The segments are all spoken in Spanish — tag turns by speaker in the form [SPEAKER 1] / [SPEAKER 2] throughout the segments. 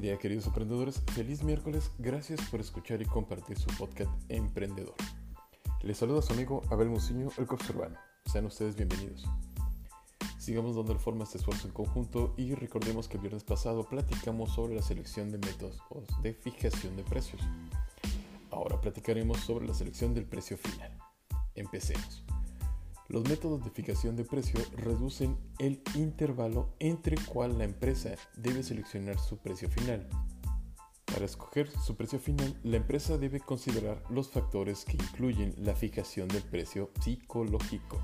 [SPEAKER 1] Buen día queridos emprendedores, feliz miércoles, gracias por escuchar y compartir su podcast Emprendedor. Les saluda su amigo Abel Muciño, el Cox Urbano. Sean ustedes bienvenidos. Sigamos dando forma a este esfuerzo en conjunto y recordemos que el viernes pasado platicamos sobre la selección de métodos de fijación de precios. Ahora platicaremos sobre la selección del precio final. Empecemos. Los métodos de fijación de precio reducen el intervalo entre cual la empresa debe seleccionar su precio final. Para escoger su precio final, la empresa debe considerar los factores que incluyen la fijación del precio psicológico,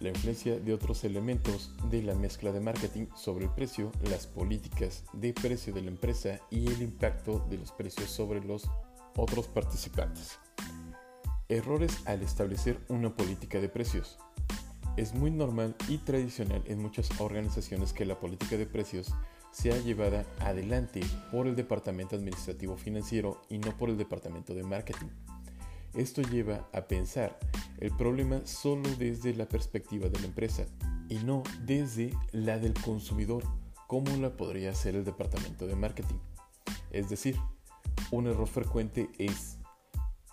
[SPEAKER 1] la influencia de otros elementos de la mezcla de marketing sobre el precio, las políticas de precio de la empresa y el impacto de los precios sobre los otros participantes. Errores al establecer una política de precios. Es muy normal y tradicional en muchas organizaciones que la política de precios sea llevada adelante por el departamento administrativo financiero y no por el departamento de marketing. Esto lleva a pensar el problema solo desde la perspectiva de la empresa y no desde la del consumidor, como la podría hacer el departamento de marketing. Es decir, un error frecuente es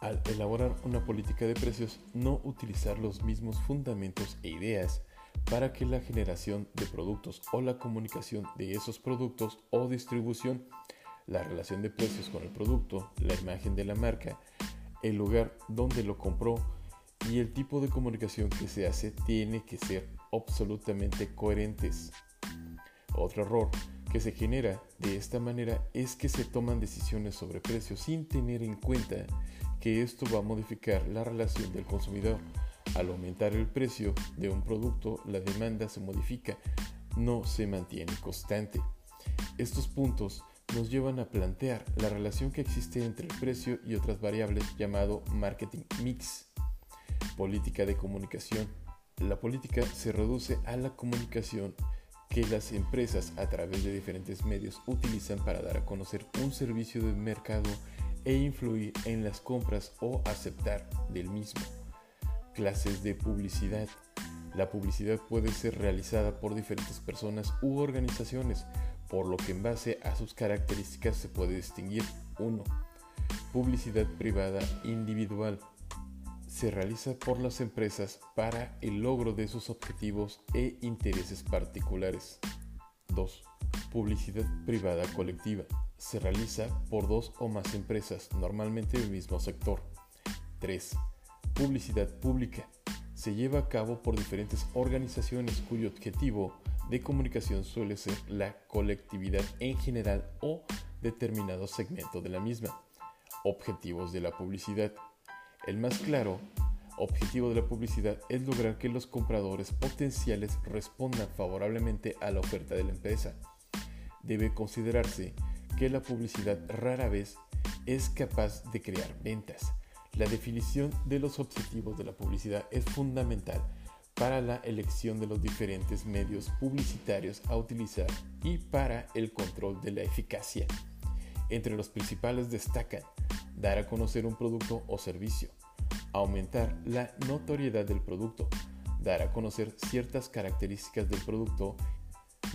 [SPEAKER 1] al elaborar una política de precios, no utilizar los mismos fundamentos e ideas para que la generación de productos o la comunicación de esos productos o distribución, la relación de precios con el producto, la imagen de la marca, el lugar donde lo compró y el tipo de comunicación que se hace tiene que ser absolutamente coherentes. Otro error que se genera de esta manera es que se toman decisiones sobre precios sin tener en cuenta que esto va a modificar la relación del consumidor. Al aumentar el precio de un producto, la demanda se modifica, no se mantiene constante. Estos puntos nos llevan a plantear la relación que existe entre el precio y otras variables llamado marketing mix. Política de comunicación. La política se reduce a la comunicación que las empresas a través de diferentes medios utilizan para dar a conocer un servicio de mercado e influir en las compras o aceptar del mismo. Clases de publicidad. La publicidad puede ser realizada por diferentes personas u organizaciones, por lo que en base a sus características se puede distinguir 1. Publicidad privada individual. Se realiza por las empresas para el logro de sus objetivos e intereses particulares. 2. Publicidad privada colectiva se realiza por dos o más empresas, normalmente del mismo sector. 3. Publicidad pública. Se lleva a cabo por diferentes organizaciones cuyo objetivo de comunicación suele ser la colectividad en general o determinado segmento de la misma. Objetivos de la publicidad. El más claro objetivo de la publicidad es lograr que los compradores potenciales respondan favorablemente a la oferta de la empresa. Debe considerarse que la publicidad rara vez es capaz de crear ventas. La definición de los objetivos de la publicidad es fundamental para la elección de los diferentes medios publicitarios a utilizar y para el control de la eficacia. Entre los principales destacan dar a conocer un producto o servicio, aumentar la notoriedad del producto, dar a conocer ciertas características del producto,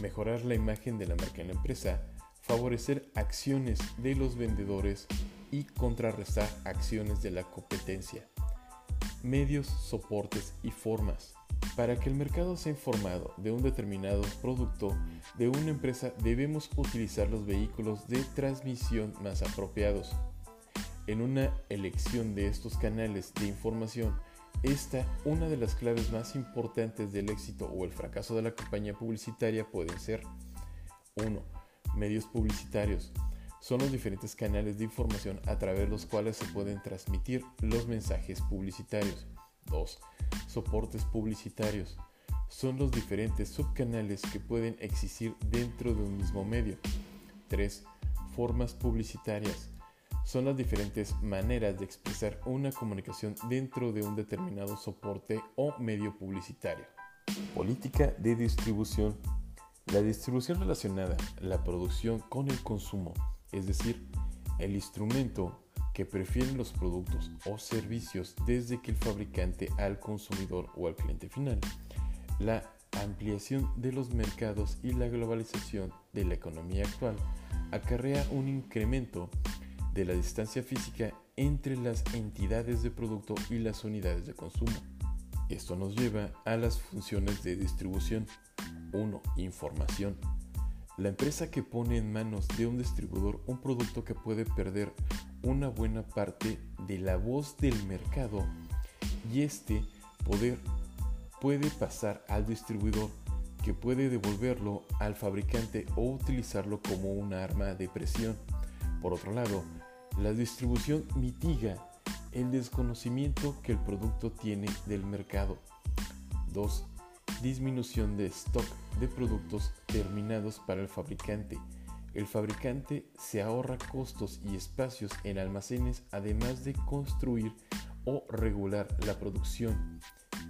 [SPEAKER 1] mejorar la imagen de la marca en la empresa, favorecer acciones de los vendedores y contrarrestar acciones de la competencia. Medios, soportes y formas. Para que el mercado sea informado de un determinado producto de una empresa debemos utilizar los vehículos de transmisión más apropiados. En una elección de estos canales de información, esta, una de las claves más importantes del éxito o el fracaso de la campaña publicitaria pueden ser 1 Medios publicitarios son los diferentes canales de información a través de los cuales se pueden transmitir los mensajes publicitarios. 2. Soportes publicitarios. Son los diferentes subcanales que pueden existir dentro de un mismo medio. 3. Formas publicitarias. Son las diferentes maneras de expresar una comunicación dentro de un determinado soporte o medio publicitario. Política de distribución la distribución relacionada la producción con el consumo, es decir, el instrumento que prefieren los productos o servicios desde que el fabricante al consumidor o al cliente final. La ampliación de los mercados y la globalización de la economía actual acarrea un incremento de la distancia física entre las entidades de producto y las unidades de consumo. Esto nos lleva a las funciones de distribución. 1. Información. La empresa que pone en manos de un distribuidor un producto que puede perder una buena parte de la voz del mercado y este poder puede pasar al distribuidor que puede devolverlo al fabricante o utilizarlo como un arma de presión. Por otro lado, la distribución mitiga el desconocimiento que el producto tiene del mercado. 2. Disminución de stock de productos terminados para el fabricante. El fabricante se ahorra costos y espacios en almacenes además de construir o regular la producción.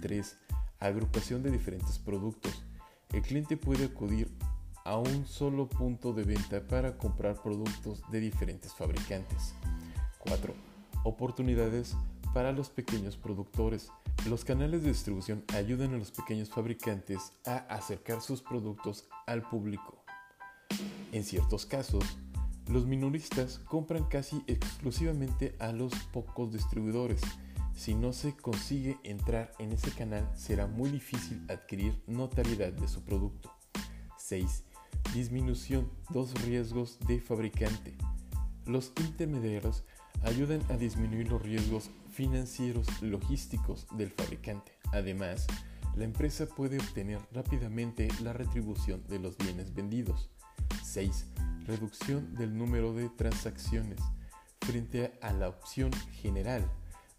[SPEAKER 1] 3. Agrupación de diferentes productos. El cliente puede acudir a un solo punto de venta para comprar productos de diferentes fabricantes. 4. Oportunidades para los pequeños productores. Los canales de distribución ayudan a los pequeños fabricantes a acercar sus productos al público. En ciertos casos, los minoristas compran casi exclusivamente a los pocos distribuidores. Si no se consigue entrar en ese canal, será muy difícil adquirir notariedad de su producto. 6. Disminución dos riesgos de fabricante. Los intermediarios ayudan a disminuir los riesgos financieros logísticos del fabricante. Además, la empresa puede obtener rápidamente la retribución de los bienes vendidos. 6. Reducción del número de transacciones. Frente a la opción general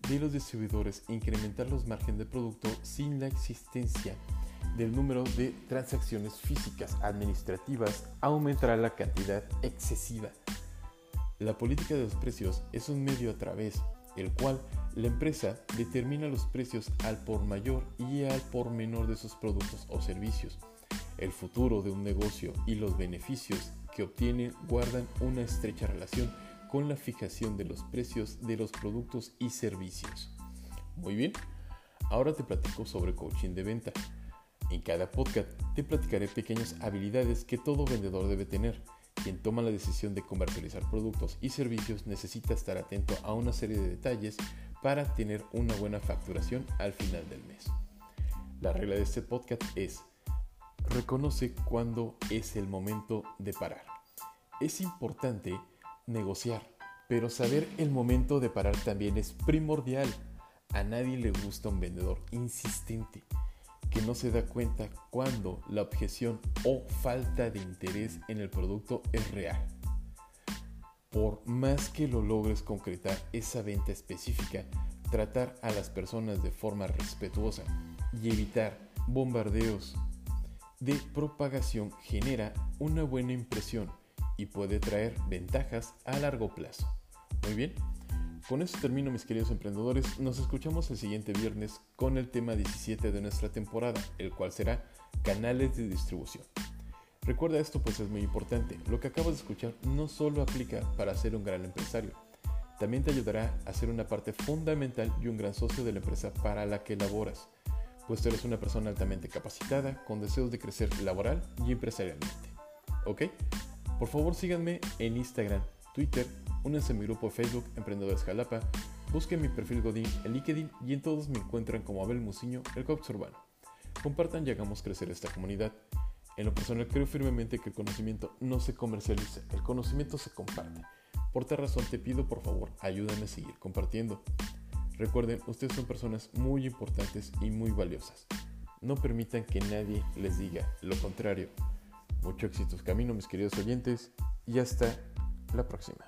[SPEAKER 1] de los distribuidores incrementar los márgenes de producto sin la existencia del número de transacciones físicas administrativas aumentará la cantidad excesiva. La política de los precios es un medio a través el cual la empresa determina los precios al por mayor y al por menor de sus productos o servicios. El futuro de un negocio y los beneficios que obtiene guardan una estrecha relación con la fijación de los precios de los productos y servicios. Muy bien, ahora te platico sobre coaching de venta. En cada podcast te platicaré pequeñas habilidades que todo vendedor debe tener. Quien toma la decisión de comercializar productos y servicios necesita estar atento a una serie de detalles para tener una buena facturación al final del mes. La regla de este podcast es, reconoce cuándo es el momento de parar. Es importante negociar, pero saber el momento de parar también es primordial. A nadie le gusta un vendedor insistente que no se da cuenta cuando la objeción o falta de interés en el producto es real. Por más que lo logres concretar esa venta específica, tratar a las personas de forma respetuosa y evitar bombardeos de propagación genera una buena impresión y puede traer ventajas a largo plazo. Muy bien, con esto termino mis queridos emprendedores, nos escuchamos el siguiente viernes con el tema 17 de nuestra temporada, el cual será canales de distribución. Recuerda esto pues es muy importante, lo que acabas de escuchar no solo aplica para ser un gran empresario, también te ayudará a ser una parte fundamental y un gran socio de la empresa para la que laboras, pues eres una persona altamente capacitada con deseos de crecer laboral y empresarialmente. ¿Ok? Por favor síganme en Instagram, Twitter Únanse a mi grupo de Facebook Emprendedores Jalapa, busquen mi perfil Godín en LinkedIn y en todos me encuentran como Abel Muciño, el Cox Urbano. Compartan y hagamos crecer esta comunidad. En lo personal creo firmemente que el conocimiento no se comercializa, el conocimiento se comparte. Por tal razón te pido por favor ayúdame a seguir compartiendo. Recuerden, ustedes son personas muy importantes y muy valiosas. No permitan que nadie les diga lo contrario. Mucho éxito camino mis queridos oyentes y hasta la próxima.